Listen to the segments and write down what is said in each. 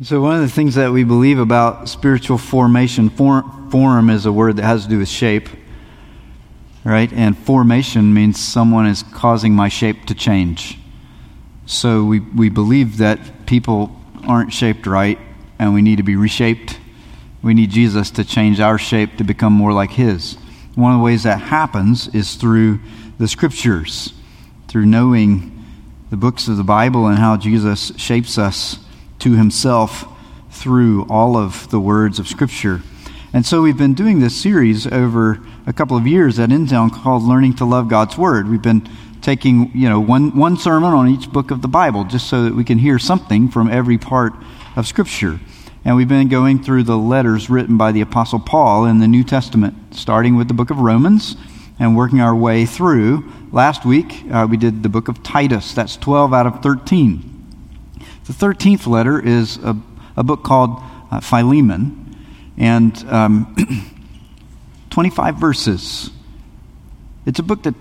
So, one of the things that we believe about spiritual formation, form, form is a word that has to do with shape, right? And formation means someone is causing my shape to change. So, we, we believe that people aren't shaped right and we need to be reshaped. We need Jesus to change our shape to become more like His. One of the ways that happens is through the scriptures, through knowing the books of the Bible and how Jesus shapes us to himself through all of the words of Scripture. And so we've been doing this series over a couple of years at InTown called Learning to Love God's Word. We've been taking, you know, one, one sermon on each book of the Bible just so that we can hear something from every part of Scripture. And we've been going through the letters written by the Apostle Paul in the New Testament, starting with the book of Romans and working our way through. Last week, uh, we did the book of Titus. That's 12 out of 13. The 13th letter is a, a book called uh, Philemon, and um, 25 verses. It's a book that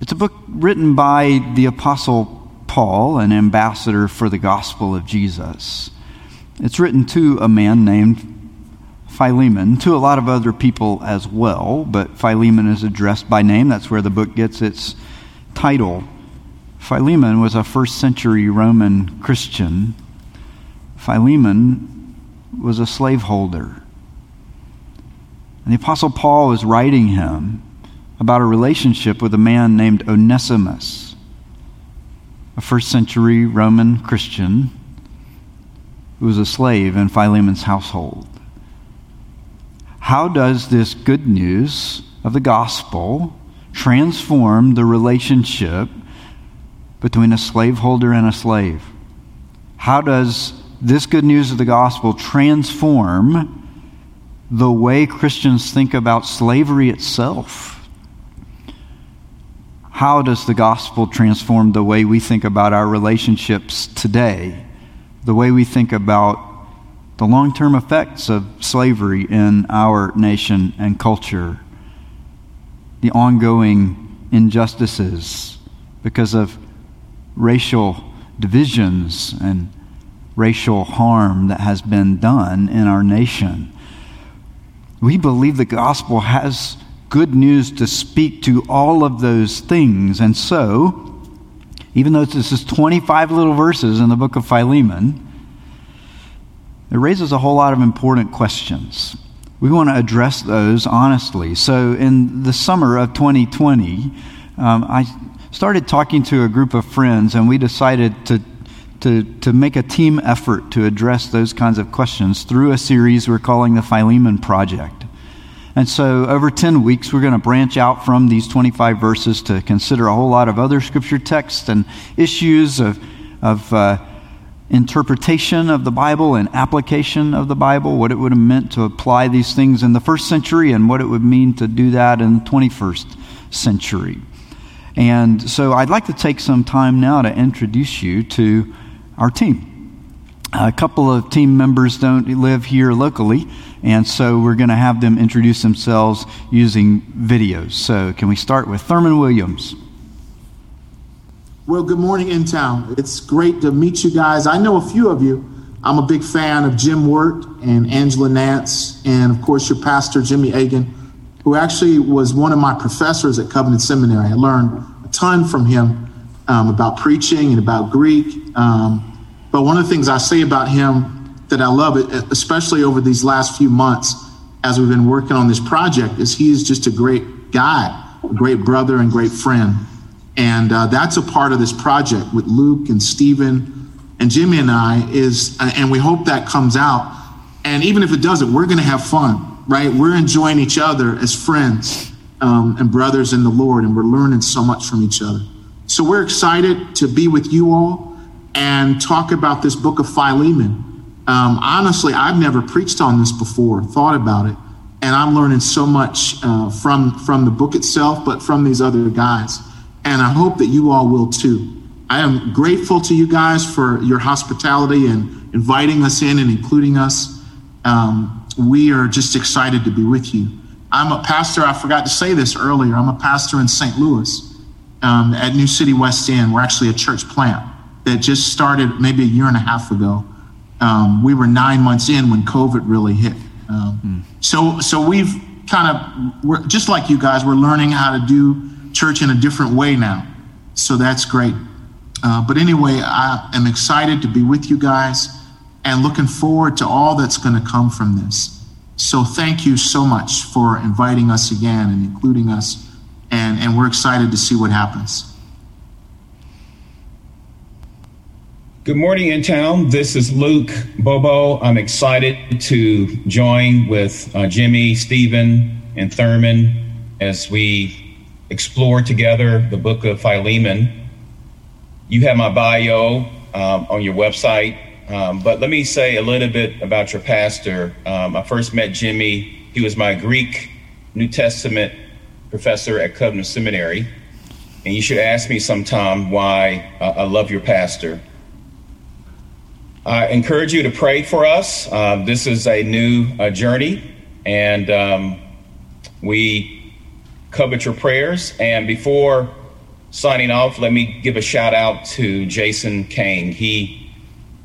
it's a book written by the apostle Paul, an ambassador for the gospel of Jesus. It's written to a man named Philemon, to a lot of other people as well, but Philemon is addressed by name. That's where the book gets its title. Philemon was a first century Roman Christian. Philemon was a slaveholder. And the Apostle Paul is writing him about a relationship with a man named Onesimus, a first century Roman Christian who was a slave in Philemon's household. How does this good news of the gospel transform the relationship between a slaveholder and a slave. How does this good news of the gospel transform the way Christians think about slavery itself? How does the gospel transform the way we think about our relationships today? The way we think about the long term effects of slavery in our nation and culture? The ongoing injustices because of racial divisions and racial harm that has been done in our nation. We believe the gospel has good news to speak to all of those things. And so, even though this is 25 little verses in the book of Philemon, it raises a whole lot of important questions. We want to address those honestly. So, in the summer of 2020, um, I started talking to a group of friends, and we decided to, to, to make a team effort to address those kinds of questions through a series we're calling the Philemon Project. And so, over 10 weeks, we're going to branch out from these 25 verses to consider a whole lot of other scripture texts and issues of, of uh, interpretation of the Bible and application of the Bible, what it would have meant to apply these things in the first century and what it would mean to do that in the 21st century. And so I'd like to take some time now to introduce you to our team. A couple of team members don't live here locally, and so we're going to have them introduce themselves using videos. So, can we start with Thurman Williams? Well, good morning, InTown. It's great to meet you guys. I know a few of you. I'm a big fan of Jim Wirt and Angela Nance, and of course, your pastor, Jimmy Agan who actually was one of my professors at Covenant Seminary. I learned a ton from him um, about preaching and about Greek. Um, but one of the things I say about him that I love, especially over these last few months as we've been working on this project, is he is just a great guy, a great brother, and great friend. And uh, that's a part of this project with Luke and Stephen and Jimmy and I is, and we hope that comes out. And even if it doesn't, we're going to have fun right? We're enjoying each other as friends um, and brothers in the Lord, and we're learning so much from each other. So we're excited to be with you all and talk about this book of Philemon. Um, honestly, I've never preached on this before, thought about it, and I'm learning so much uh, from from the book itself, but from these other guys. And I hope that you all will too. I am grateful to you guys for your hospitality and inviting us in and including us. Um, we are just excited to be with you. I'm a pastor, I forgot to say this earlier. I'm a pastor in St. Louis um, at New City West End. We're actually a church plant that just started maybe a year and a half ago. Um, we were nine months in when COVID really hit. Um, mm. So, so we've kind of, we're, just like you guys, we're learning how to do church in a different way now. So that's great. Uh, but anyway, I am excited to be with you guys and looking forward to all that's going to come from this. So thank you so much for inviting us again and including us. And, and we're excited to see what happens. Good morning, InTown. This is Luke Bobo. I'm excited to join with uh, Jimmy, Stephen, and Thurman as we explore together the book of Philemon. You have my bio um, on your website, um, but let me say a little bit about your pastor. Um, I first met Jimmy, he was my Greek New Testament professor at Covenant Seminary. And you should ask me sometime why uh, I love your pastor. I encourage you to pray for us. Uh, this is a new uh, journey, and um, we covet your prayers. And before signing off, let me give a shout out to Jason Kane. He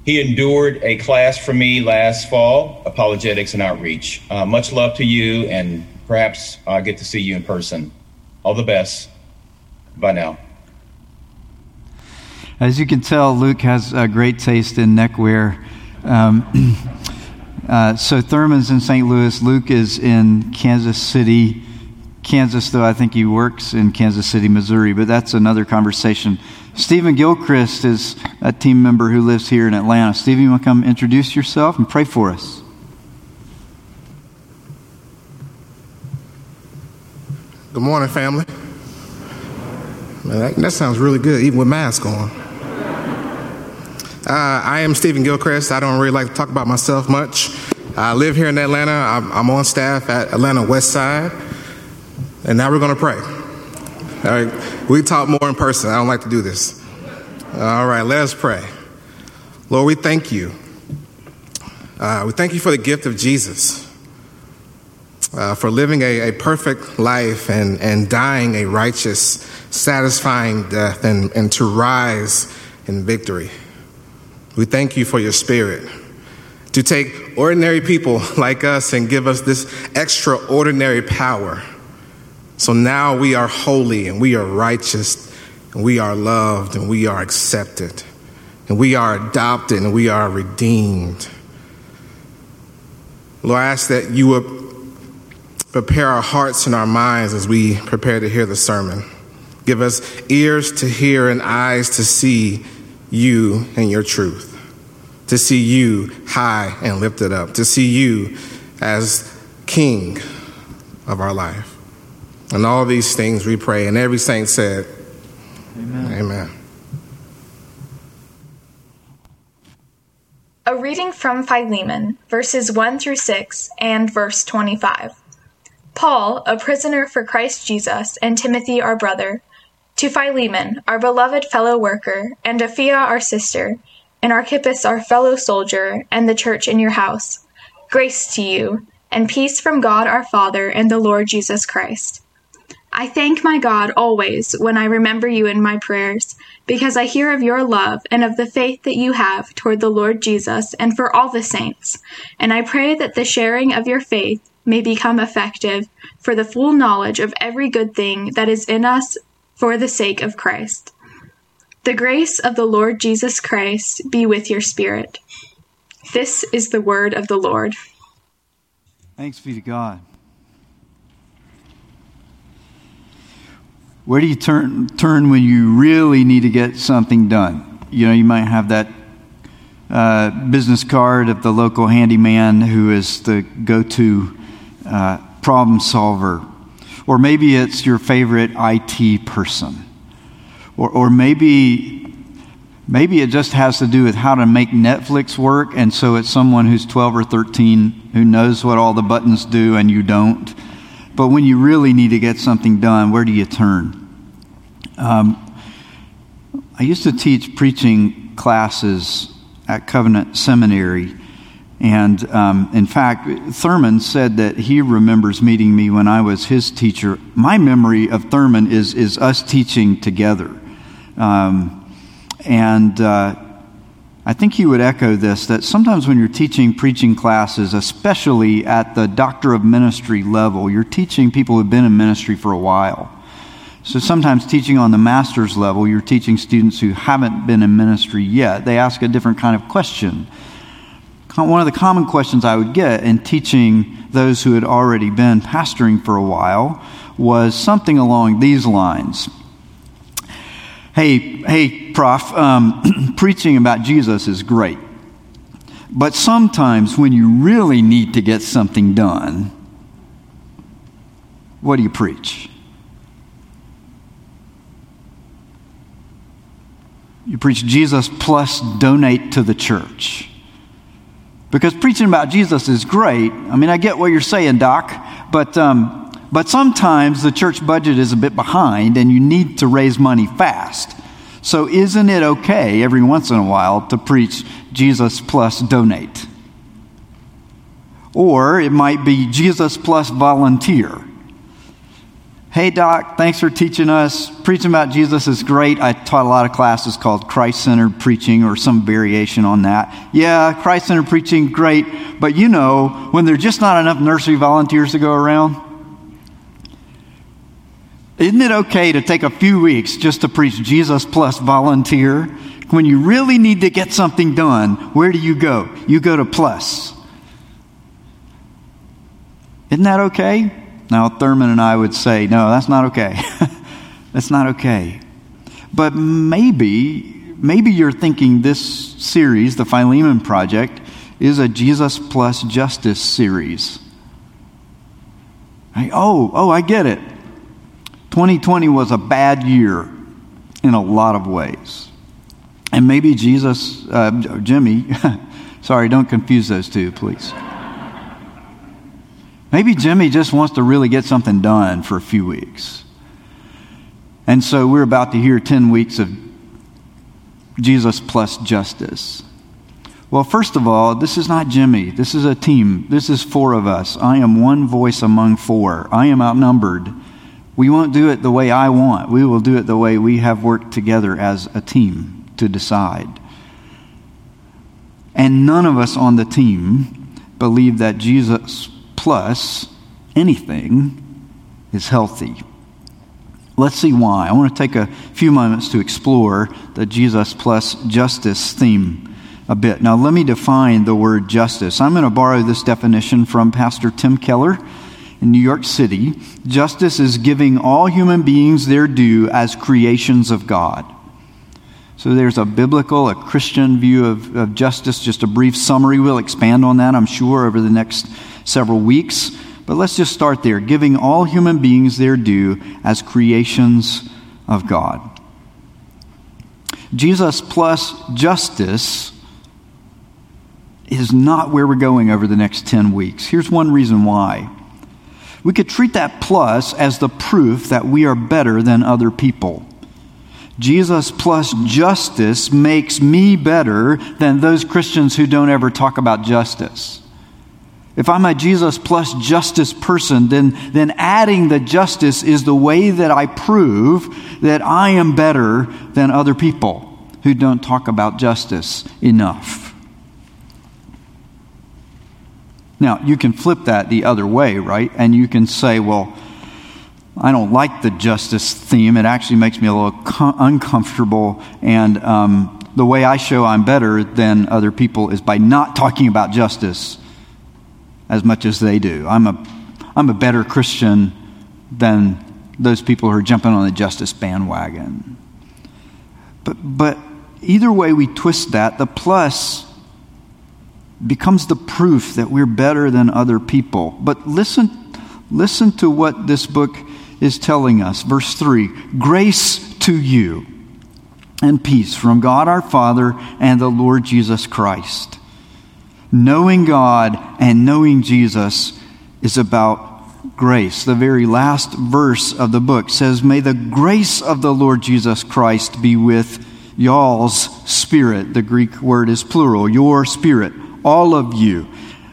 he endured a class for me last fall, apologetics and outreach. Uh, much love to you, and perhaps I'll get to see you in person. All the best. Bye now. As you can tell, Luke has a great taste in neckwear. Um, uh, so Thurman's in St. Louis. Luke is in Kansas City, Kansas, though I think he works in Kansas City, Missouri, but that's another conversation. Stephen Gilchrist is a team member who lives here in Atlanta. Stephen, you want to come introduce yourself and pray for us? Good morning, family. Man, that, that sounds really good, even with mask on. Uh, I am Stephen Gilchrist. I don't really like to talk about myself much. I live here in Atlanta. I'm, I'm on staff at Atlanta West Side. And now we're going to pray. All right, we talk more in person. I don't like to do this. All right, let us pray. Lord, we thank you. Uh, we thank you for the gift of Jesus, uh, for living a, a, perfect life and, and dying a righteous, satisfying death, and, and to rise in victory. We thank you for your spirit to take ordinary people like us and give us this extraordinary power. So now we are holy and we are righteous and we are loved and we are accepted and we are adopted and we are redeemed. Lord, I ask that you would prepare our hearts and our minds as we prepare to hear the sermon. Give us ears to hear and eyes to see you and your truth, to see you high and lifted up, to see you as King of our life. And all these things we pray, and every saint said, Amen. Amen. A reading from Philemon, verses 1 through 6 and verse 25. Paul, a prisoner for Christ Jesus, and Timothy, our brother, to Philemon, our beloved fellow worker, and Apphia, our sister, and Archippus, our fellow soldier, and the church in your house, grace to you, and peace from God our Father and the Lord Jesus Christ. I thank my God always when I remember you in my prayers, because I hear of your love and of the faith that you have toward the Lord Jesus and for all the saints. And I pray that the sharing of your faith may become effective for the full knowledge of every good thing that is in us for the sake of Christ. The grace of the Lord Jesus Christ be with your spirit. This is the word of the Lord. Thanks be to God. Where do you turn, turn when you really need to get something done? You know, you might have that uh, business card of the local handyman who is the go to uh, problem solver or maybe it's your favorite IT person. Or, or maybe, maybe it just has to do with how to make Netflix work, and so it's someone who's 12 or 13 who knows what all the buttons do and you don't. But when you really need to get something done, where do you turn? Um, I used to teach preaching classes at Covenant Seminary. And um, in fact, Thurman said that he remembers meeting me when I was his teacher. My memory of Thurman is, is us teaching together. Um, and uh, I think you would echo this that sometimes when you're teaching preaching classes, especially at the doctor of ministry level, you're teaching people who've been in ministry for a while. So sometimes teaching on the master's level, you're teaching students who haven't been in ministry yet. They ask a different kind of question. One of the common questions I would get in teaching those who had already been pastoring for a while was something along these lines. Hey, hey, Prof, um, preaching about Jesus is great. But sometimes when you really need to get something done, what do you preach? You preach Jesus plus donate to the church. Because preaching about Jesus is great. I mean, I get what you're saying, Doc, but um, but sometimes the church budget is a bit behind and you need to raise money fast. So, isn't it okay every once in a while to preach Jesus plus donate? Or it might be Jesus plus volunteer. Hey, Doc, thanks for teaching us. Preaching about Jesus is great. I taught a lot of classes called Christ centered preaching or some variation on that. Yeah, Christ centered preaching, great. But you know, when there's just not enough nursery volunteers to go around, isn't it okay to take a few weeks just to preach Jesus plus volunteer? When you really need to get something done, where do you go? You go to plus. Isn't that okay? Now, Thurman and I would say, no, that's not okay. that's not okay. But maybe, maybe you're thinking this series, the Philemon Project, is a Jesus plus justice series. Oh, oh, I get it. 2020 was a bad year in a lot of ways. And maybe Jesus, uh, Jimmy, sorry, don't confuse those two, please. Maybe Jimmy just wants to really get something done for a few weeks. And so we're about to hear 10 weeks of Jesus plus justice. Well, first of all, this is not Jimmy. This is a team. This is four of us. I am one voice among four. I am outnumbered. We won't do it the way I want. We will do it the way we have worked together as a team to decide. And none of us on the team believe that Jesus plus anything is healthy. Let's see why. I want to take a few moments to explore the Jesus plus justice theme a bit. Now, let me define the word justice. I'm going to borrow this definition from Pastor Tim Keller in New York City, justice is giving all human beings their due as creations of God. So there's a biblical, a Christian view of, of justice, just a brief summary. We'll expand on that, I'm sure, over the next several weeks. But let's just start there giving all human beings their due as creations of God. Jesus plus justice is not where we're going over the next 10 weeks. Here's one reason why. We could treat that plus as the proof that we are better than other people. Jesus plus justice makes me better than those Christians who don't ever talk about justice. If I'm a Jesus plus justice person, then, then adding the justice is the way that I prove that I am better than other people who don't talk about justice enough. Now, you can flip that the other way, right? And you can say, well, I don't like the justice theme. It actually makes me a little com- uncomfortable. And um, the way I show I'm better than other people is by not talking about justice as much as they do. I'm a, I'm a better Christian than those people who are jumping on the justice bandwagon. But, but either way we twist that, the plus becomes the proof that we're better than other people. But listen, listen to what this book is telling us. Verse 3 Grace to you and peace from God our Father and the Lord Jesus Christ. Knowing God and knowing Jesus is about grace. The very last verse of the book says, May the grace of the Lord Jesus Christ be with y'all's spirit. The Greek word is plural, your spirit all of you.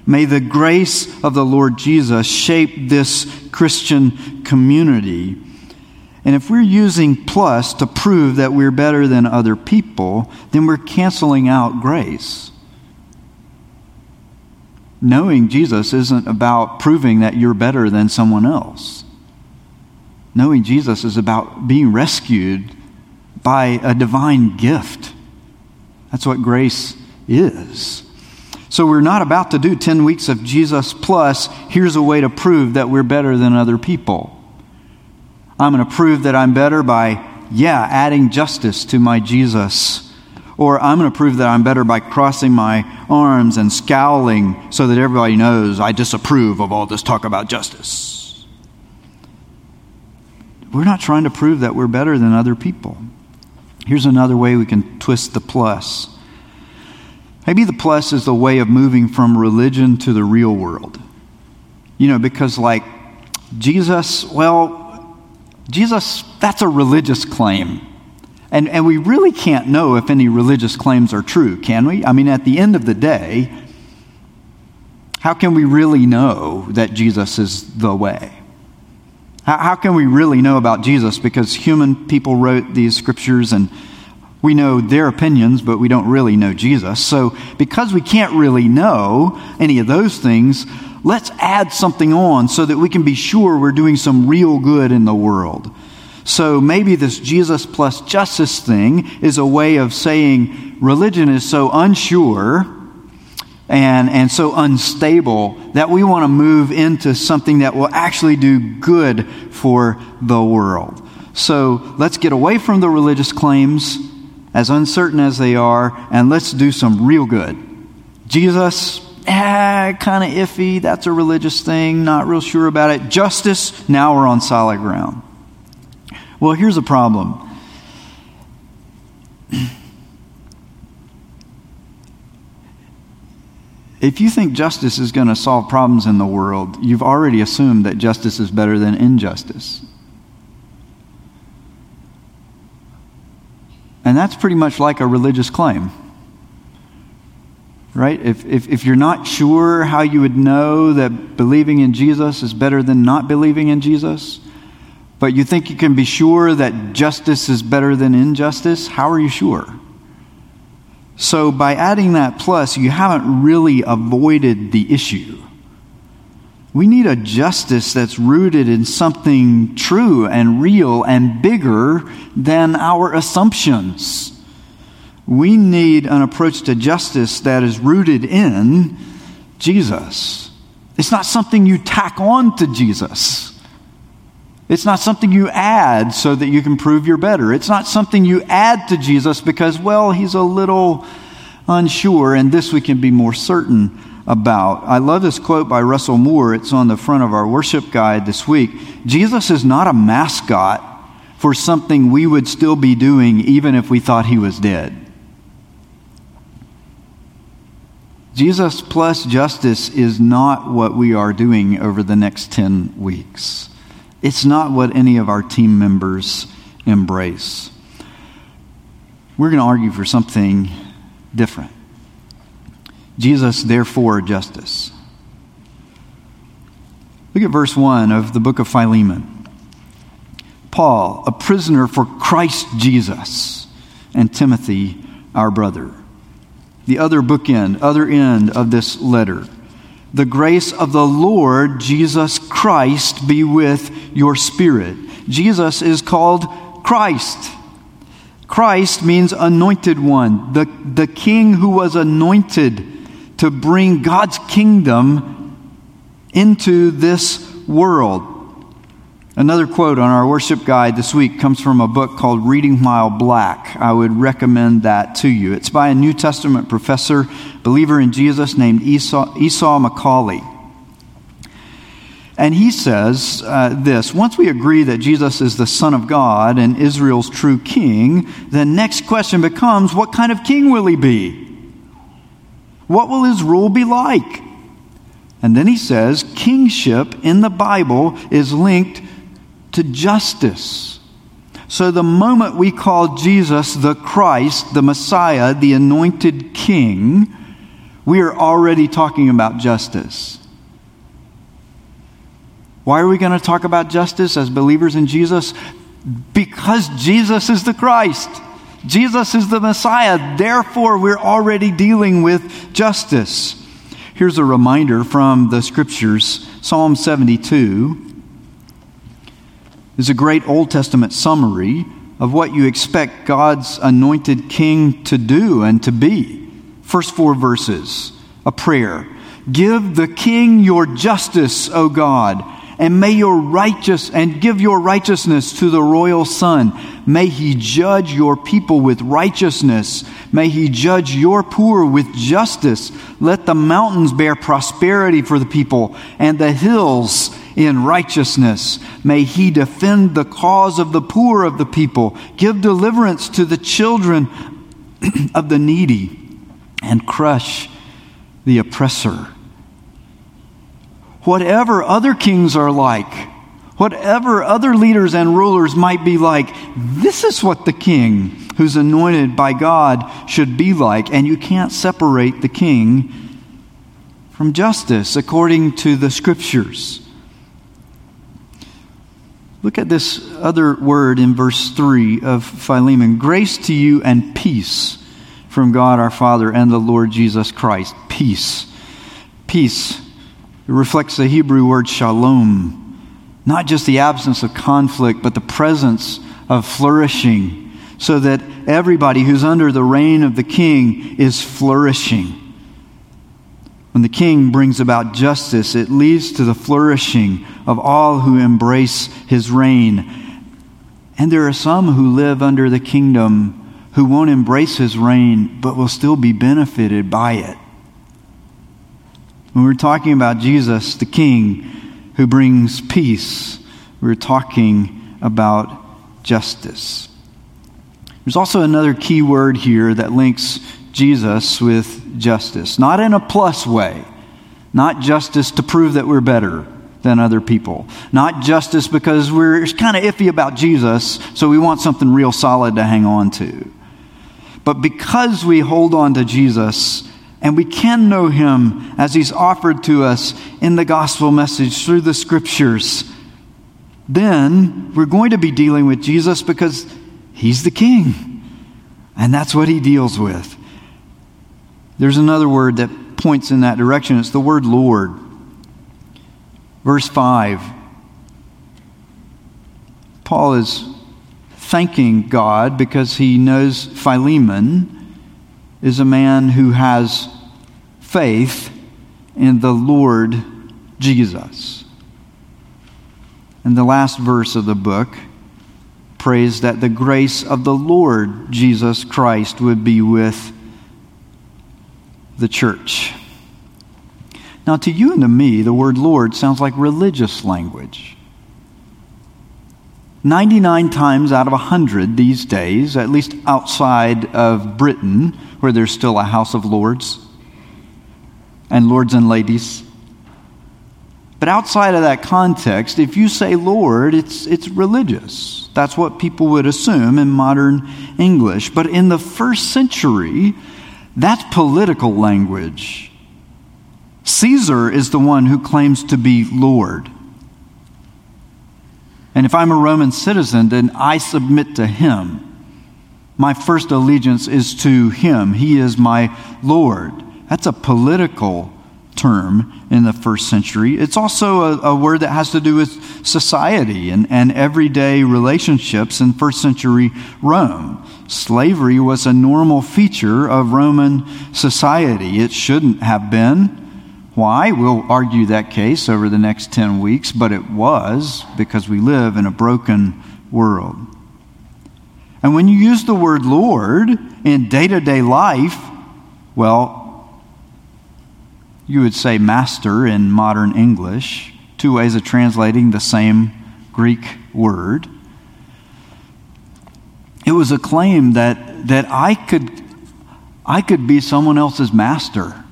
May the grace of the Lord Jesus shape this Christian community. And if we're using plus to prove that we're better than other people, then we're canceling out grace. Knowing Jesus isn't about proving that you're better than someone else. Knowing Jesus is about being rescued by a divine gift. That's what grace is. So we're not about to do 10 weeks of Jesus plus, here's a way to prove that we're better than other people. I'm going to prove that I'm better by, yeah, adding justice to my Jesus. Or I'm going to prove that I'm better by crossing my arms and scowling so that everybody knows I disapprove of all this talk about justice. We're not trying to prove that we're better than other people. Here's another way we can twist the plus. Maybe the plus is the way of moving from religion to the real world. You know, because like Jesus, well, Jesus, that's a religious claim. And, and we really can't know if any religious claims are true, can we? I mean, at the end of the day, how can we really know that Jesus is the way? How, how can we really know about Jesus? Because human people wrote these scriptures and we know their opinions, but we don't really know Jesus. So, because we can't really know any of those things, let's add something on so that we can be sure we're doing some real good in the world. So, maybe this Jesus plus justice thing is a way of saying religion is so unsure and, and so unstable that we want to move into something that will actually do good for the world. So, let's get away from the religious claims as uncertain as they are, and let's do some real good. Jesus, eh, kind of iffy. That's a religious thing. Not real sure about it. Justice, now we're on solid ground. Well, here's a problem. If you think justice is going to solve problems in the world, you've already assumed that justice is better than injustice. And that's pretty much like a religious claim. Right? If, if, if you're not sure how you would know that believing in Jesus is better than not believing in Jesus, but you think you can be sure that justice is better than injustice, how are you sure? So, by adding that plus, you haven't really avoided the issue. We need a justice that's rooted in something true and real and bigger than our assumptions. We need an approach to justice that is rooted in Jesus. It's not something you tack on to Jesus. It's not something you add so that you can prove you're better. It's not something you add to Jesus because, well, he's a little unsure, and this we can be more certain about. I love this quote by Russell Moore. It's on the front of our worship guide this week. Jesus is not a mascot for something we would still be doing even if we thought he was dead. Jesus plus justice is not what we are doing over the next 10 weeks. It's not what any of our team members embrace. We're going to argue for something different. Jesus, therefore, justice. Look at verse 1 of the book of Philemon. Paul, a prisoner for Christ Jesus, and Timothy, our brother. The other bookend, other end of this letter. The grace of the Lord Jesus Christ be with your spirit. Jesus is called Christ. Christ means anointed one, the, the king who was anointed to bring God's kingdom into this world. Another quote on our worship guide this week comes from a book called Reading While Black. I would recommend that to you. It's by a New Testament professor, believer in Jesus, named Esau, Esau McCaulley. And he says uh, this Once we agree that Jesus is the Son of God and Israel's true king, the next question becomes what kind of king will he be? What will his rule be like? And then he says kingship in the Bible is linked to justice. So the moment we call Jesus the Christ, the Messiah, the anointed king, we are already talking about justice. Why are we going to talk about justice as believers in Jesus? Because Jesus is the Christ. Jesus is the Messiah. Therefore, we're already dealing with justice. Here's a reminder from the scriptures Psalm 72 is a great Old Testament summary of what you expect God's anointed king to do and to be. First four verses, a prayer. Give the king your justice, O God, and may your righteous and give your righteousness to the royal son. May he judge your people with righteousness. May he judge your poor with justice. Let the mountains bear prosperity for the people and the hills in righteousness. May he defend the cause of the poor of the people, give deliverance to the children of the needy, and crush the oppressor. Whatever other kings are like, whatever other leaders and rulers might be like, this is what the king who's anointed by God should be like. And you can't separate the king from justice according to the scriptures. Look at this other word in verse 3 of Philemon grace to you and peace from God our Father and the Lord Jesus Christ. Peace. Peace. It reflects the Hebrew word shalom, not just the absence of conflict, but the presence of flourishing, so that everybody who's under the reign of the king is flourishing. When the king brings about justice, it leads to the flourishing of all who embrace his reign. And there are some who live under the kingdom who won't embrace his reign, but will still be benefited by it. When we're talking about Jesus, the king who brings peace, we're talking about justice. There's also another key word here that links Jesus with justice. Not in a plus way, not justice to prove that we're better than other people, not justice because we're kind of iffy about Jesus, so we want something real solid to hang on to. But because we hold on to Jesus and we can know him as he's offered to us in the gospel message through the scriptures, then we're going to be dealing with Jesus because he's the king. And that's what he deals with. There's another word that points in that direction. It's the word Lord. Verse 5. Paul is thanking God because he knows Philemon is a man who has faith in the Lord Jesus. And the last verse of the book prays that the grace of the Lord Jesus Christ would be with the church. Now, to you and to me, the word Lord sounds like religious language. 99 times out of 100 these days, at least outside of Britain, where there's still a House of Lords and lords and ladies. But outside of that context, if you say Lord, it's, it's religious. That's what people would assume in modern English. But in the first century, that's political language. Caesar is the one who claims to be Lord. And if I'm a Roman citizen, then I submit to him. My first allegiance is to him. He is my Lord. That's a political term in the first century. It's also a, a, word that has to do with society and, and everyday relationships in first century Rome. Slavery was a normal feature of Roman society. It shouldn't have been. Why? We'll argue that case over the next 10 weeks, but it was because we live in a broken world. And when you use the word Lord in day to day life, well, you would say master in modern English, two ways of translating the same Greek word. It was a claim that, that I, could, I could be someone else's master.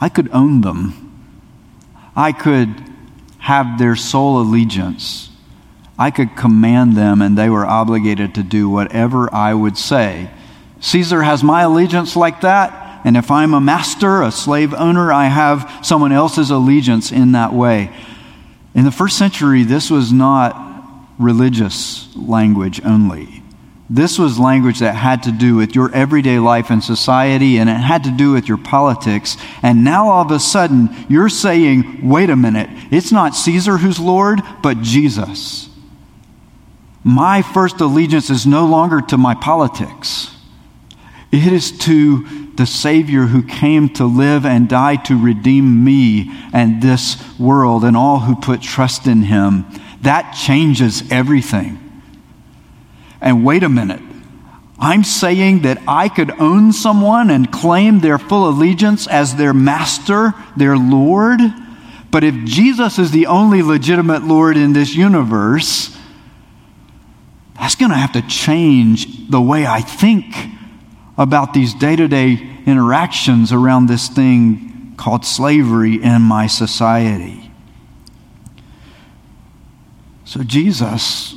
I could own them. I could have their sole allegiance. I could command them, and they were obligated to do whatever I would say. Caesar has my allegiance like that, and if I'm a master, a slave owner, I have someone else's allegiance in that way. In the first century, this was not religious language only. This was language that had to do with your everyday life and society, and it had to do with your politics. And now all of a sudden, you're saying, wait a minute, it's not Caesar who's Lord, but Jesus. My first allegiance is no longer to my politics, it is to the Savior who came to live and die to redeem me and this world and all who put trust in him. That changes everything. And wait a minute. I'm saying that I could own someone and claim their full allegiance as their master, their Lord. But if Jesus is the only legitimate Lord in this universe, that's going to have to change the way I think about these day to day interactions around this thing called slavery in my society. So, Jesus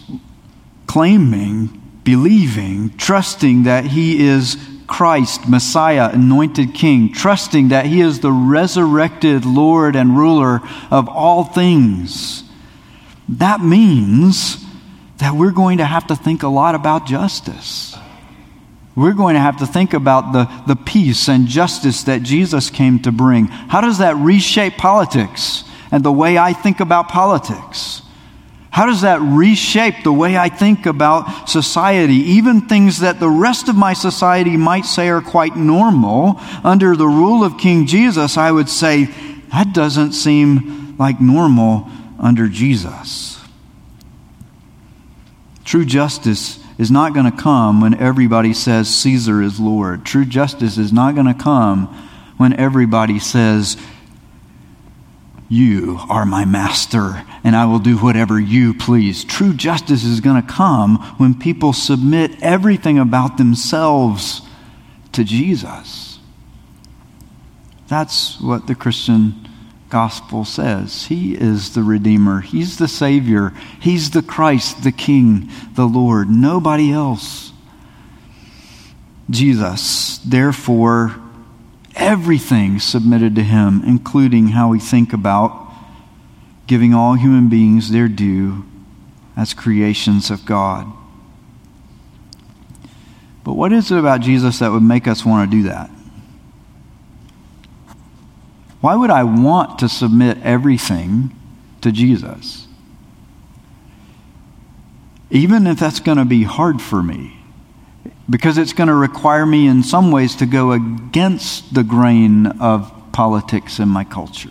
claiming, believing, trusting that he is Christ, Messiah, anointed King, trusting that he is the resurrected Lord and ruler of all things. That means that we're going to have to think a lot about justice. We're going to have to think about the, the peace and justice that Jesus came to bring. How does that reshape politics and the way I think about politics? How does that reshape the way I think about society? Even things that the rest of my society might say are quite normal, under the rule of King Jesus, I would say that doesn't seem like normal under Jesus. True justice is not going to come when everybody says Caesar is Lord. True justice is not going to come when everybody says you are my master, and I will do whatever you please. True justice is going to come when people submit everything about themselves to Jesus. That's what the Christian gospel says. He is the Redeemer, He's the Savior, He's the Christ, the King, the Lord, nobody else. Jesus, therefore, everything submitted to him, including how we think about giving all human beings their due as creations of God. But what is it about Jesus that would make us want to do that? Why would I want to submit everything to Jesus? Even if that's going to be hard for me because it's going to require me in some ways to go against the grain of politics in my culture.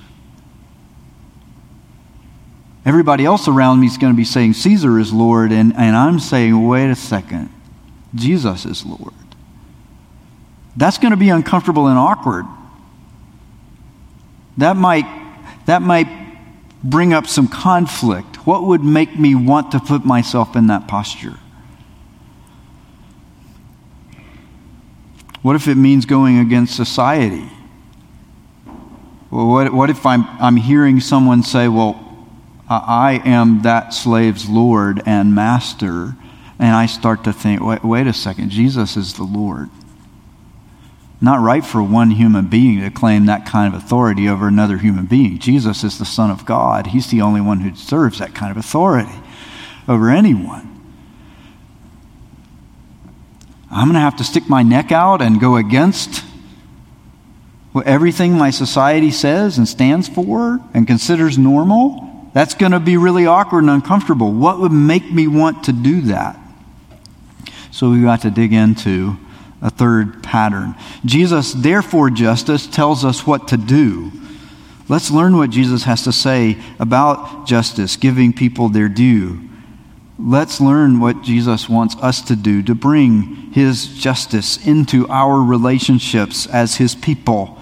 Everybody else around me is going to be saying Caesar is Lord, and, and I'm saying, wait a second, Jesus is Lord. That's going to be uncomfortable and awkward. That might, that might bring up some conflict. What would make me want to put myself in that posture? What if it means going against society? Well, what, what if I'm, I'm hearing someone say, Well, I am that slave's Lord and master? And I start to think, wait, wait a second, Jesus is the Lord. Not right for one human being to claim that kind of authority over another human being. Jesus is the Son of God. He's the only one who deserves that kind of authority over anyone. I'm going to have to stick my neck out and go against what everything my society says and stands for and considers normal. That's going to be really awkward and uncomfortable. What would make me want to do that? So we've got to dig into a third pattern. Jesus, therefore, justice tells us what to do. Let's learn what Jesus has to say about justice, giving people their due. Let's learn what Jesus wants us to do to bring his justice into our relationships as his people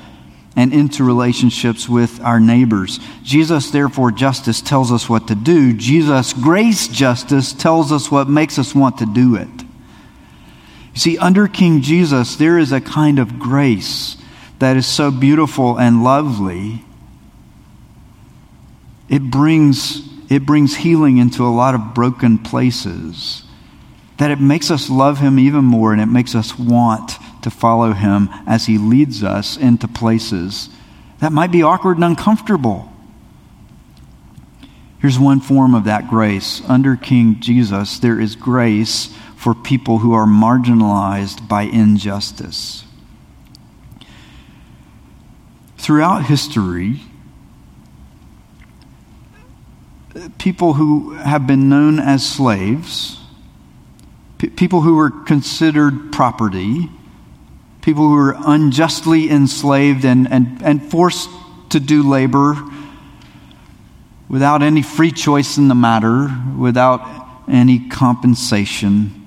and into relationships with our neighbors. Jesus, therefore, justice tells us what to do. Jesus, grace justice, tells us what makes us want to do it. You see, under King Jesus, there is a kind of grace that is so beautiful and lovely. It brings it brings healing into a lot of broken places. That it makes us love Him even more and it makes us want to follow Him as He leads us into places that might be awkward and uncomfortable. Here's one form of that grace. Under King Jesus, there is grace for people who are marginalized by injustice. Throughout history, people who have been known as slaves, p- people who were considered property, people who were unjustly enslaved and, and, and forced to do labor without any free choice in the matter, without any compensation.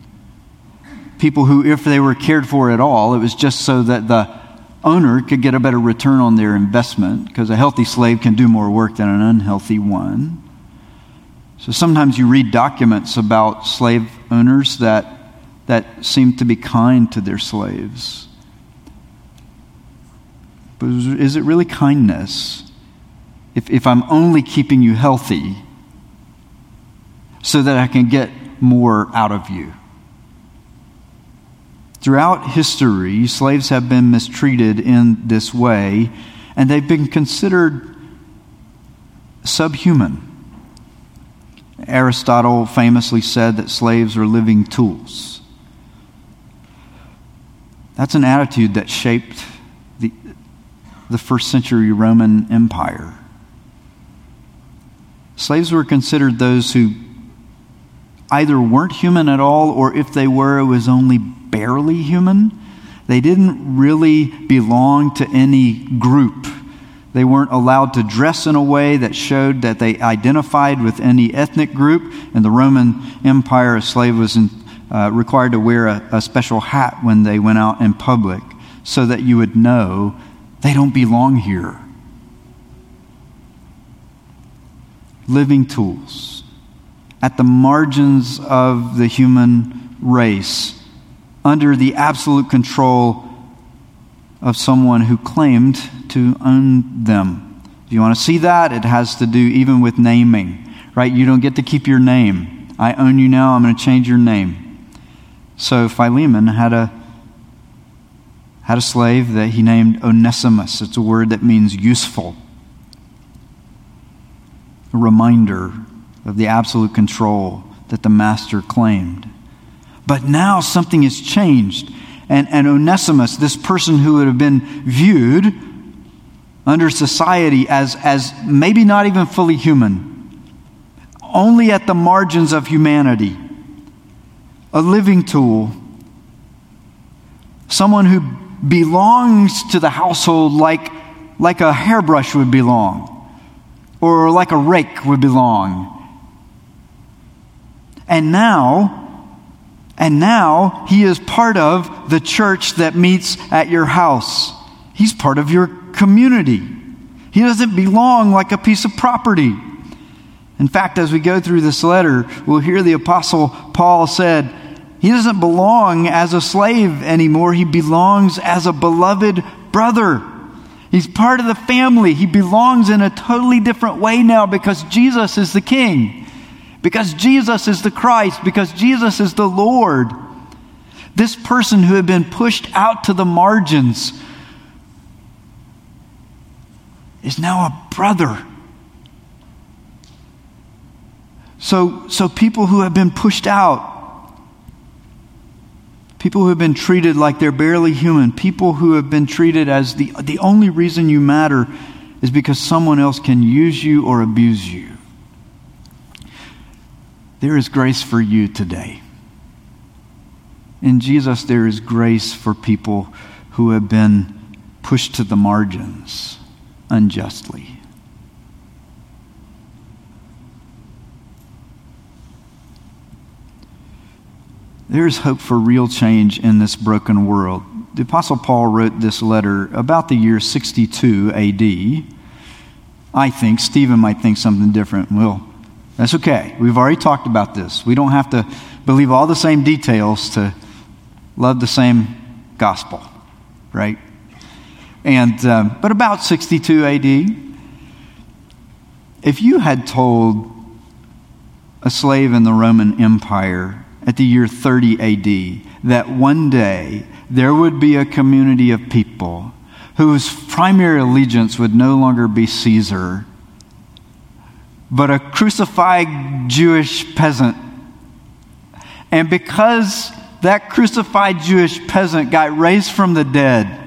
People who, if they were cared for at all, it was just so that the owner could get a better return on their investment, because a healthy slave can do more work than an unhealthy one. So sometimes you read documents about slave owners that, that seem to be kind to their slaves. But is it really kindness if, if I'm only keeping you healthy so that I can get more out of you? Throughout history, slaves have been mistreated in this way, and they've been considered subhuman. Aristotle famously said that slaves are living tools. That's an attitude that shaped the, the first century Roman Empire. Slaves were considered those who either weren't human at all, or if they were, it was only barely human. They didn't really belong to any group. They weren't allowed to dress in a way that showed that they identified with any ethnic group. In the Roman Empire, a slave was in, uh, required to wear a, a special hat when they went out in public so that you would know they don't belong here. Living tools at the margins of the human race under the absolute control of someone who claimed to own them. If you want to see that, it has to do even with naming, right? You don't get to keep your name. I own you now, I'm going to change your name. So Philemon had a had a slave that he named Onesimus. It's a word that means useful. A reminder of the absolute control that the master claimed. But now something has changed. And, and Onesimus, this person who would have been viewed under society as, as maybe not even fully human, only at the margins of humanity, a living tool, someone who belongs to the household like, like a hairbrush would belong, or like a rake would belong. And now, and now he is part of the church that meets at your house. He's part of your community. He doesn't belong like a piece of property. In fact, as we go through this letter, we'll hear the Apostle Paul said, he doesn't belong as a slave anymore. He belongs as a beloved brother. He's part of the family. He belongs in a totally different way now because Jesus is the King, because Jesus is the Christ, because Jesus is the Lord. This person who had been pushed out to the margins is now a brother. So, so people who have been pushed out, people who have been treated like they're barely human, people who have been treated as the, the only reason you matter is because someone else can use you or abuse you. There is grace for you today. In Jesus, there is grace for people who have been pushed to the margins unjustly. There is hope for real change in this broken world. The Apostle Paul wrote this letter about the year 62 AD. I think Stephen might think something different. Well, that's okay. We've already talked about this. We don't have to believe all the same details to love the same gospel, right? And um, but about 62 AD, if you had told a slave in the Roman Empire at the year 30 AD that one day there would be a community of people whose primary allegiance would no longer be Caesar, but a crucified Jewish peasant. And because that crucified Jewish peasant got raised from the dead,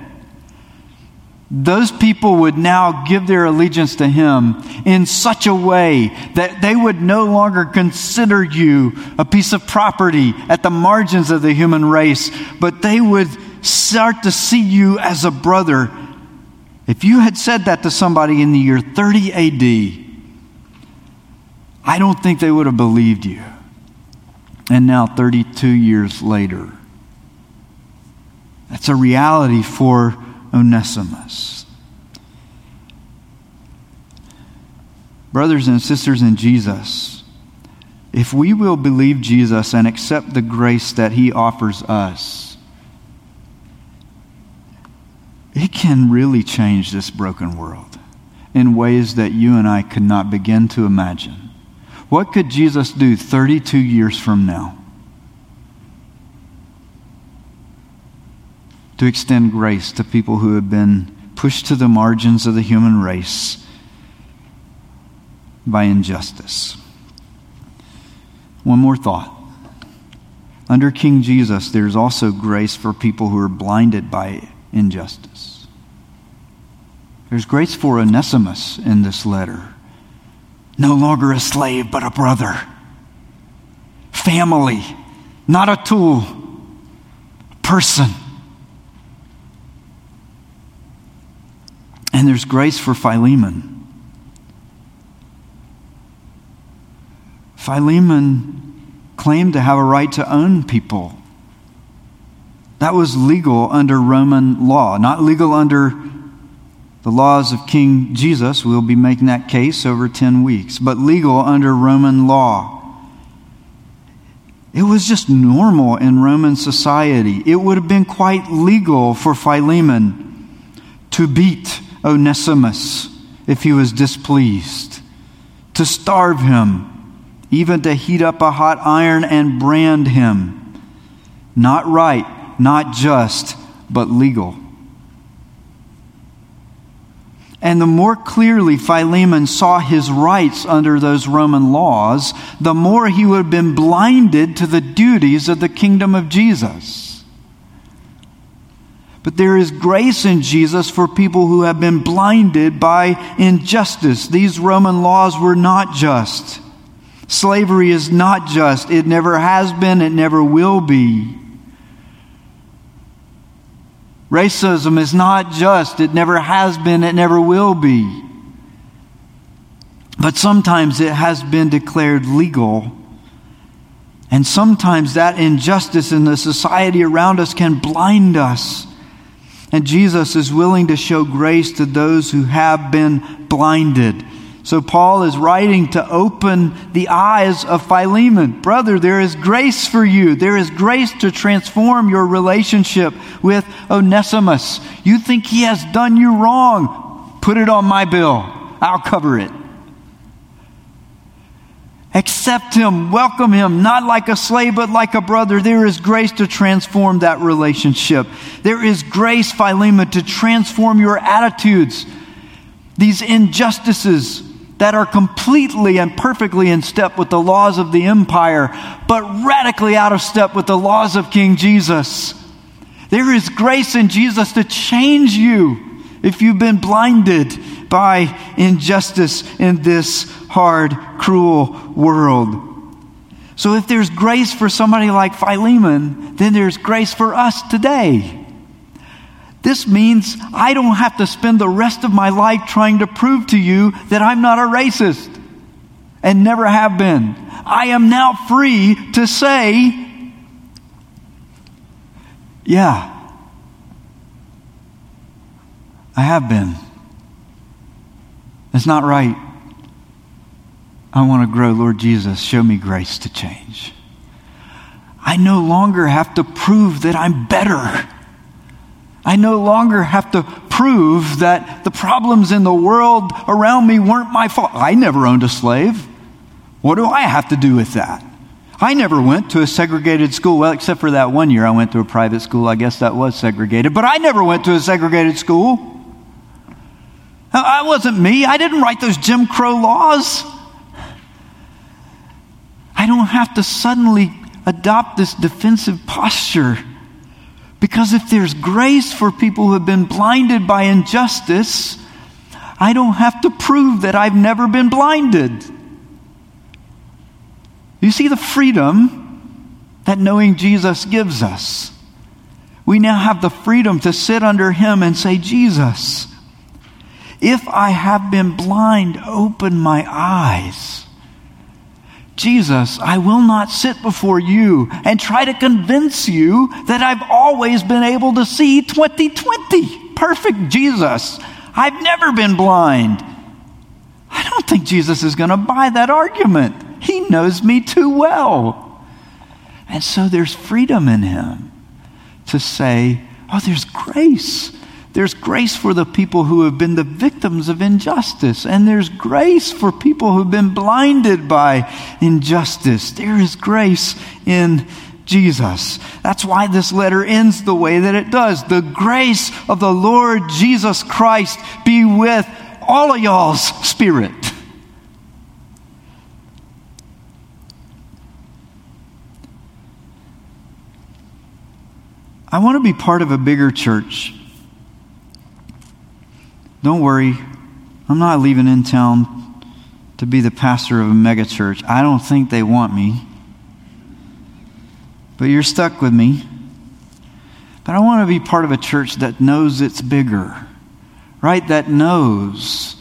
those people would now give their allegiance to him in such a way that they would no longer consider you a piece of property at the margins of the human race, but they would start to see you as a brother. If you had said that to somebody in the year 30 AD, I don't think they would have believed you. And now, 32 years later, that's a reality for Onesimus. Brothers and sisters in Jesus, if we will believe Jesus and accept the grace that he offers us, it can really change this broken world in ways that you and I could not begin to imagine. What could Jesus do 32 years from now? To extend grace to people who have been pushed to the margins of the human race by injustice. One more thought. Under King Jesus, there's also grace for people who are blinded by injustice. There's grace for Onesimus in this letter. No longer a slave, but a brother. Family, not a tool, person. And there's grace for Philemon. Philemon claimed to have a right to own people. That was legal under Roman law, not legal under the laws of King Jesus. We'll be making that case over 10 weeks, but legal under Roman law. It was just normal in Roman society. It would have been quite legal for Philemon to beat Onesimus if he was displeased, to starve him, even to heat up a hot iron and brand him. Not right, not just, but legal. And the more clearly Philemon saw his rights under those Roman laws, the more he would have been blinded to the duties of the kingdom of Jesus. But there is grace in Jesus for people who have been blinded by injustice. These Roman laws were not just. Slavery is not just. It never has been, it never will be. Racism is not just. It never has been, it never will be. But sometimes it has been declared legal. And sometimes that injustice in the society around us can blind us and Jesus is willing to show grace to those who have been blinded. So Paul is writing to open the eyes of Philemon. Brother, there is grace for you. There is grace to transform your relationship with Onesimus. You think he has done you wrong. Put it on my bill. I'll cover it. Accept him, welcome him, not like a slave, but like a brother. There is grace to transform that relationship. There is grace, Philemon, to transform your attitudes. These injustices that are completely and perfectly in step with the laws of the empire, but radically out of step with the laws of King Jesus. There is grace in Jesus to change you if you've been blinded by injustice in this hard, cruel world. So, if there's grace for somebody like Philemon, then there's grace for us today. This means I don't have to spend the rest of my life trying to prove to you that I'm not a racist and never have been. I am now free to say, yeah, I have been. It's not right. I want to grow. Lord Jesus, show me grace to change. I no longer have to prove that I'm better. I no longer have to prove that the problems in the world around me weren't my fault. I never owned a slave. What do I have to do with that? I never went to a segregated school. Well, except for that one year I went to a private school. I guess that was segregated. But I never went to a segregated school. I wasn't me. I didn't write those Jim Crow laws. I don't have to suddenly adopt this defensive posture. Because if there's grace for people who have been blinded by injustice, I don't have to prove that I've never been blinded. You see the freedom that knowing Jesus gives us. We now have the freedom to sit under Him and say, Jesus, if I have been blind, open my eyes. Jesus, I will not sit before you and try to convince you that I've always been able to see 2020. Perfect Jesus. I've never been blind. I don't think Jesus is going to buy that argument. He knows me too well. And so there's freedom in him to say, oh, there's grace. There's grace for the people who have been the victims of injustice, and there's grace for people who've been blinded by injustice. There is grace in Jesus. That's why this letter ends the way that it does. The grace of the Lord Jesus Christ be with all of y'all's spirit. I want to be part of a bigger church. Don't worry, I'm not leaving InTown to be the pastor of a megachurch. I don't think they want me. But you're stuck with me. But I want to be part of a church that knows it's bigger, right? That knows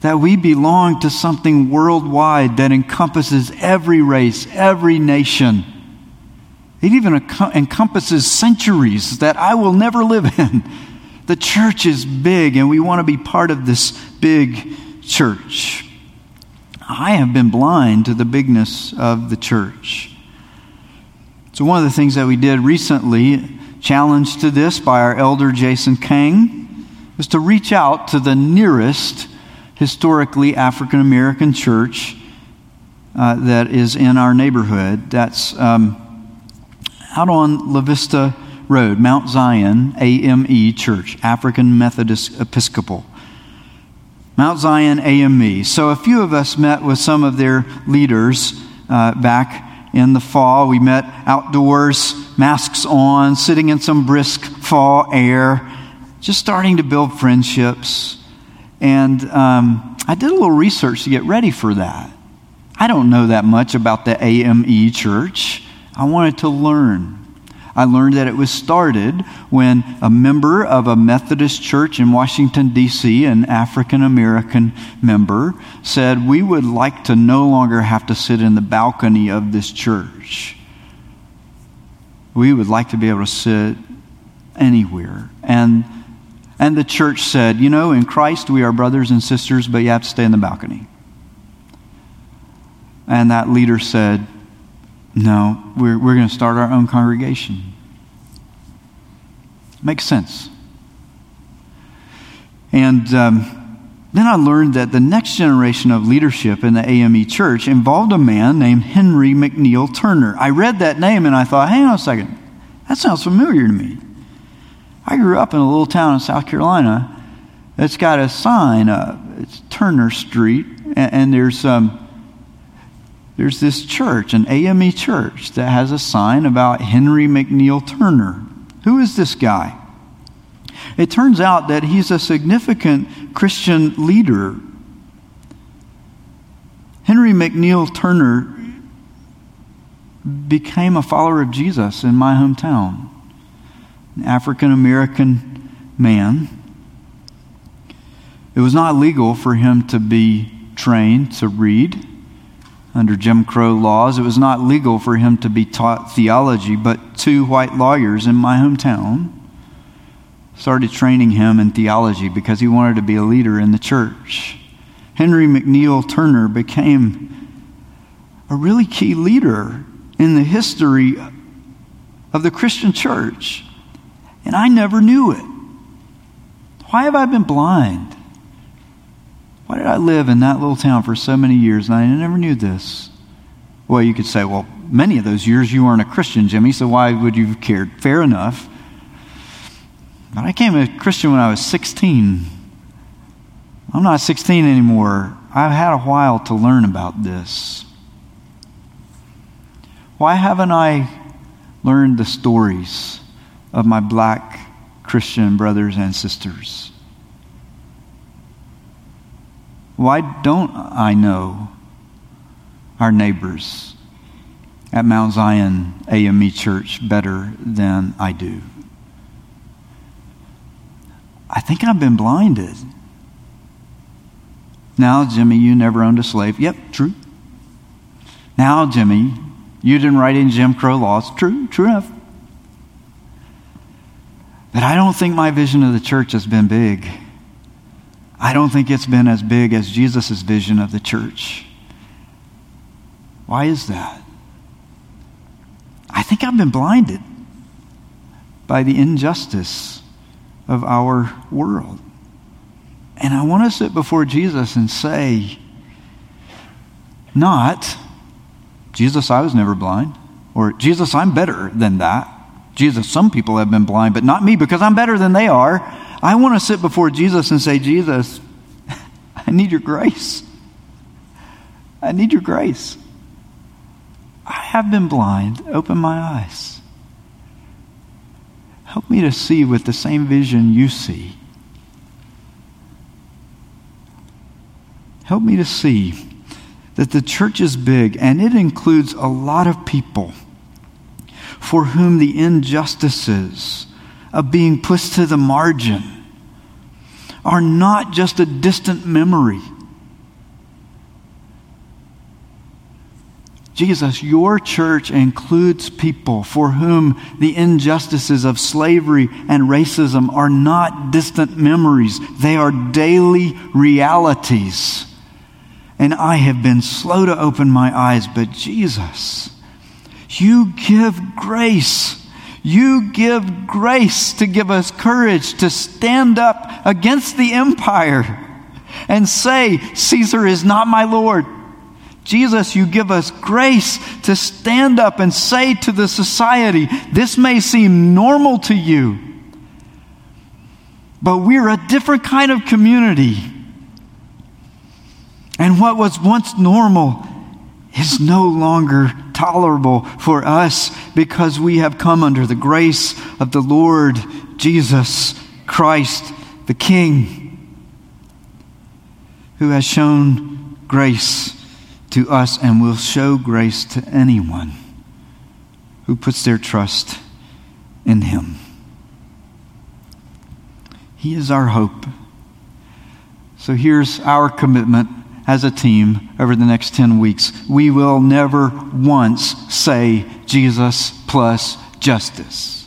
that we belong to something worldwide that encompasses every race, every nation it even encompasses centuries that I will never live in. The church is big, and we want to be part of this big church. I have been blind to the bigness of the church. So, one of the things that we did recently, challenged to this by our elder Jason Kang, was to reach out to the nearest historically African American church uh, that is in our neighborhood. That's. Um, out on La Vista Road, Mount Zion AME Church, African Methodist Episcopal. Mount Zion AME. So a few of us met with some of their leaders uh, back in the fall. We met outdoors, masks on, sitting in some brisk fall air, just starting to build friendships. And um, I did a little research to get ready for that. I don't know that much about the AME church. I wanted to learn. I learned that it was started when a member of a Methodist church in Washington, D.C., an African American member, said, We would like to no longer have to sit in the balcony of this church. We would like to be able to sit anywhere. And, and the church said, You know, in Christ we are brothers and sisters, but you have to stay in the balcony. And that leader said, no, we're, we're going to start our own congregation. Makes sense. And um, then I learned that the next generation of leadership in the AME church involved a man named Henry McNeil Turner. I read that name and I thought, hang on a second, that sounds familiar to me. I grew up in a little town in South Carolina that's got a sign, uh, it's Turner Street, and, and there's. Um, there's this church, an AME church, that has a sign about Henry McNeil Turner. Who is this guy? It turns out that he's a significant Christian leader. Henry McNeil Turner became a follower of Jesus in my hometown, an African American man. It was not legal for him to be trained to read under Jim Crow laws, it was not legal for him to be taught theology, but two white lawyers in my hometown started training him in theology because he wanted to be a leader in the church. Henry McNeil Turner became a really key leader in the history of the Christian church, and I never knew it. Why have I been blind? Why did I live in that little town for so many years and I never knew this? Well, you could say, well, many of those years you weren't a Christian, Jimmy, so why would you have cared? Fair enough. But I became a Christian when I was 16. I'm not 16 anymore. I've had a while to learn about this. Why haven't I learned the stories of my black Christian brothers and sisters? Why don't I know our neighbors at Mount Zion AME Church better than I do? I think I've been blinded. Now, Jimmy, you never owned a slave. Yep, true. Now, Jimmy, you didn't write in Jim Crow laws. True, true enough. But I don't think my vision of the church has been big. I don't think it's been as big as Jesus' vision of the church. Why is that? I think I've been blinded by the injustice of our world. And I want to sit before Jesus and say, not, Jesus, I was never blind, or Jesus, I'm better than that. Jesus, some people have been blind, but not me because I'm better than they are. I want to sit before Jesus and say, Jesus, I need your grace. I need your grace. I have been blind. Open my eyes. Help me to see with the same vision you see. Help me to see that the church is big and it includes a lot of people for whom the injustices of being pushed to the margin are not just a distant memory Jesus, your church includes people for whom the injustices of slavery and racism are not distant memories, they are daily realities. And I have been slow to open my eyes, but Jesus, you give grace. You give grace to give us courage to stand up against the empire and say, Caesar is not my Lord. Jesus, you give us grace to stand up and say to the society, this may seem normal to you, but we're a different kind of community. And what was once normal is no longer tolerable for us because we have come under the grace of the Lord Jesus Christ, the King, who has shown grace to us and will show grace to anyone who puts their trust in Him. He is our hope. So here's our commitment as a team over the next 10 weeks. We will never once say Jesus plus justice.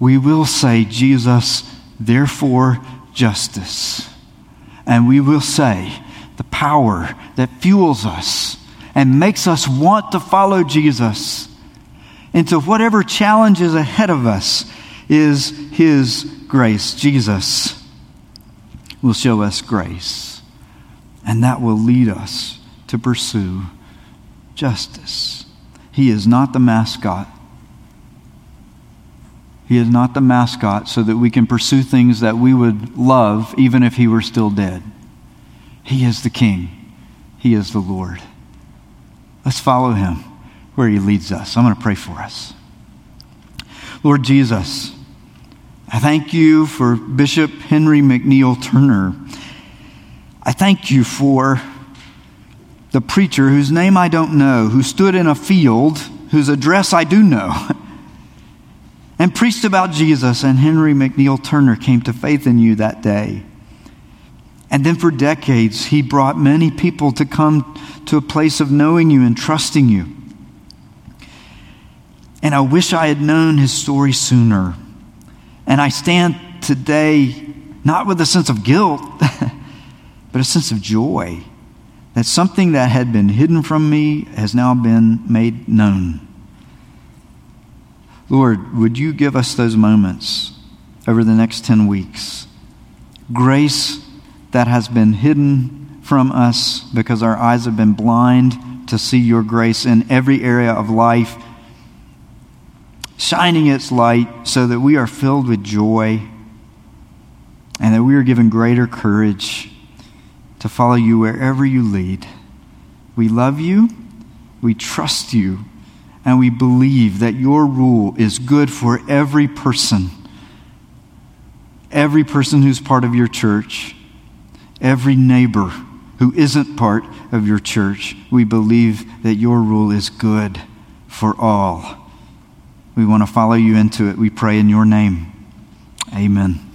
We will say Jesus, therefore justice. And we will say, the power that fuels us and makes us want to follow Jesus into whatever challenge is ahead of us is His grace. Jesus will show us grace, and that will lead us to pursue justice. He is not the mascot. He is not the mascot so that we can pursue things that we would love even if he were still dead. He is the King, He is the Lord. Let's follow Him where He leads us. I'm going to pray for us. Lord Jesus, I thank you for Bishop Henry McNeil Turner. I thank you for the preacher whose name I don't know, who stood in a field whose address I do know, and preached about Jesus. And Henry McNeil Turner came to faith in you that day. And then for decades, he brought many people to come to a place of knowing you and trusting you. And I wish I had known his story sooner. And I stand today not with a sense of guilt, but a sense of joy that something that had been hidden from me has now been made known. Lord, would you give us those moments over the next 10 weeks? Grace that has been hidden from us because our eyes have been blind to see your grace in every area of life, shining its light so that we are filled with joy and that we are given greater courage to follow you wherever you lead. We love you We trust you and we believe that your rule is good for every person, every person who's part of your church, every neighbor who isn't part of your church. We believe that your rule is good for all. We want to follow you into it. We pray in your name. Amen.